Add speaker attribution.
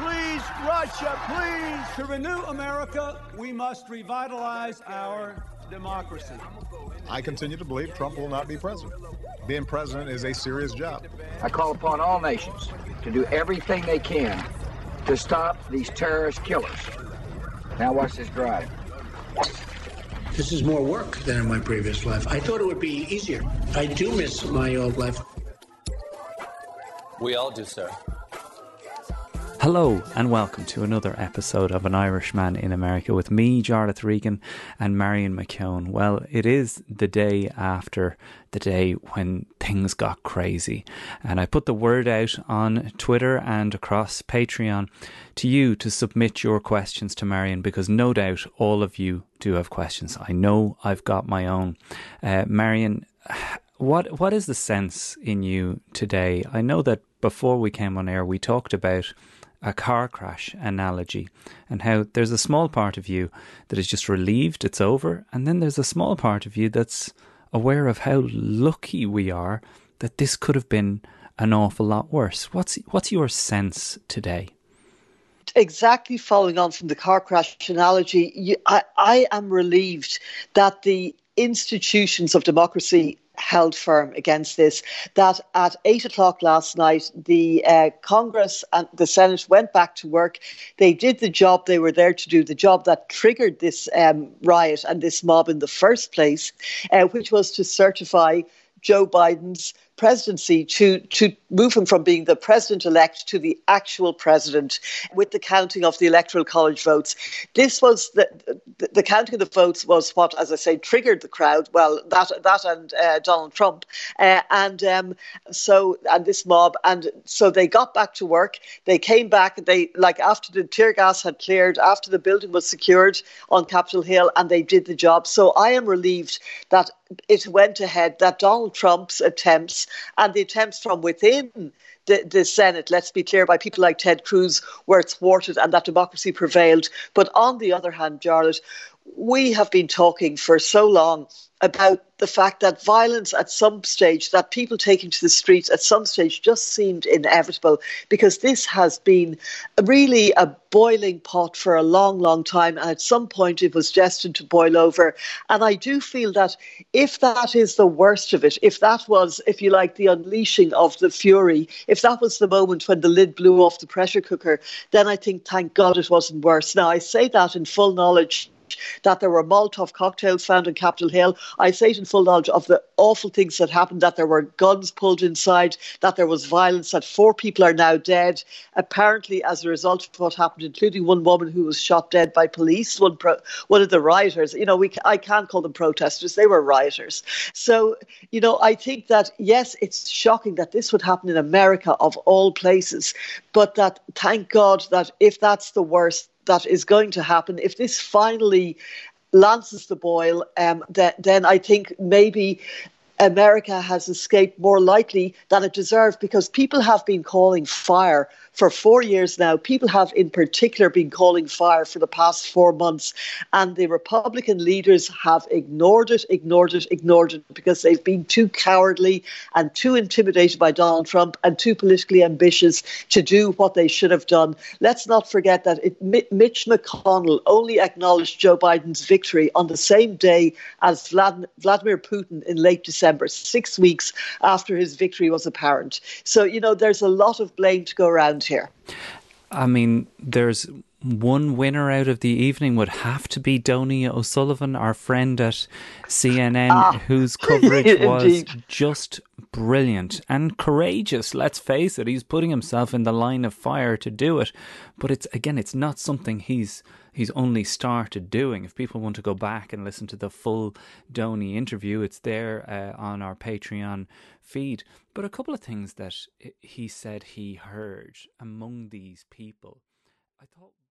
Speaker 1: Please, Russia, please.
Speaker 2: To renew America, we must revitalize our democracy.
Speaker 3: I continue to believe Trump will not be president. Being president is a serious job.
Speaker 4: I call upon all nations to do everything they can to stop these terrorist killers. Now watch this drive.
Speaker 5: This is more work than in my previous life. I thought it would be easier. I do miss my old life.
Speaker 6: We all do, sir.
Speaker 7: Hello and welcome to another episode of An Irishman in America with me, Jarlath Regan, and Marion McKeone. Well, it is the day after the day when things got crazy, and I put the word out on Twitter and across Patreon to you to submit your questions to Marion because no doubt all of you do have questions. I know I've got my own. Uh, Marion, what what is the sense in you today? I know that before we came on air, we talked about a car crash analogy and how there's a small part of you that is just relieved it's over, and then there's a small part of you that's aware of how lucky we are that this could have been an awful lot worse. What's what's your sense today?
Speaker 8: Exactly following on from the car crash analogy, you, I, I am relieved that the institutions of democracy held firm against this. That at eight o'clock last night, the uh, Congress and the Senate went back to work. They did the job they were there to do, the job that triggered this um, riot and this mob in the first place, uh, which was to certify Joe Biden's presidency to to move him from being the president elect to the actual president with the counting of the electoral college votes. This was the the, the counting of the votes was what, as I say, triggered the crowd. Well, that that and uh, Donald Trump, uh, and um, so and this mob, and so they got back to work. They came back. They like after the tear gas had cleared, after the building was secured on Capitol Hill, and they did the job. So I am relieved that it went ahead. That Donald Trump's attempts and the attempts from within the, the Senate, let's be clear, by people like Ted Cruz were thwarted and that democracy prevailed. But on the other hand, Jarlath, we have been talking for so long about the fact that violence at some stage, that people taking to the streets at some stage just seemed inevitable because this has been really a boiling pot for a long, long time. And at some point it was destined to boil over. And I do feel that if that is the worst of it, if that was, if you like, the unleashing of the fury, if that was the moment when the lid blew off the pressure cooker, then I think, thank God it wasn't worse. Now, I say that in full knowledge that there were Molotov cocktails found in Capitol Hill. I say it in full knowledge of the awful things that happened, that there were guns pulled inside, that there was violence, that four people are now dead, apparently as a result of what happened, including one woman who was shot dead by police, one, pro- one of the rioters. You know, we, I can't call them protesters, they were rioters. So, you know, I think that, yes, it's shocking that this would happen in America of all places, but that thank God that if that's the worst, that is going to happen, if this finally lances the boil, um, then, then I think maybe America has escaped more likely than it deserved because people have been calling fire for four years now. People have, in particular, been calling fire for the past four months, and the Republican leaders have ignored it, ignored it, ignored it because they've been too cowardly and too intimidated by Donald Trump and too politically ambitious to do what they should have done. Let's not forget that it, Mitch McConnell only acknowledged Joe Biden's victory on the same day as Vladimir Putin in late December, six weeks after his victory was apparent. So, you know, there's a lot of blame to go around here.
Speaker 7: I mean, there's one winner out of the evening would have to be Donie O'Sullivan, our friend at CNN, ah, whose coverage was just brilliant and courageous. Let's face it, he's putting himself in the line of fire to do it. But it's again, it's not something he's he's only started doing. If people want to go back and listen to the full Donie interview, it's there uh, on our Patreon feed. But a couple of things that he said he heard among these people, I thought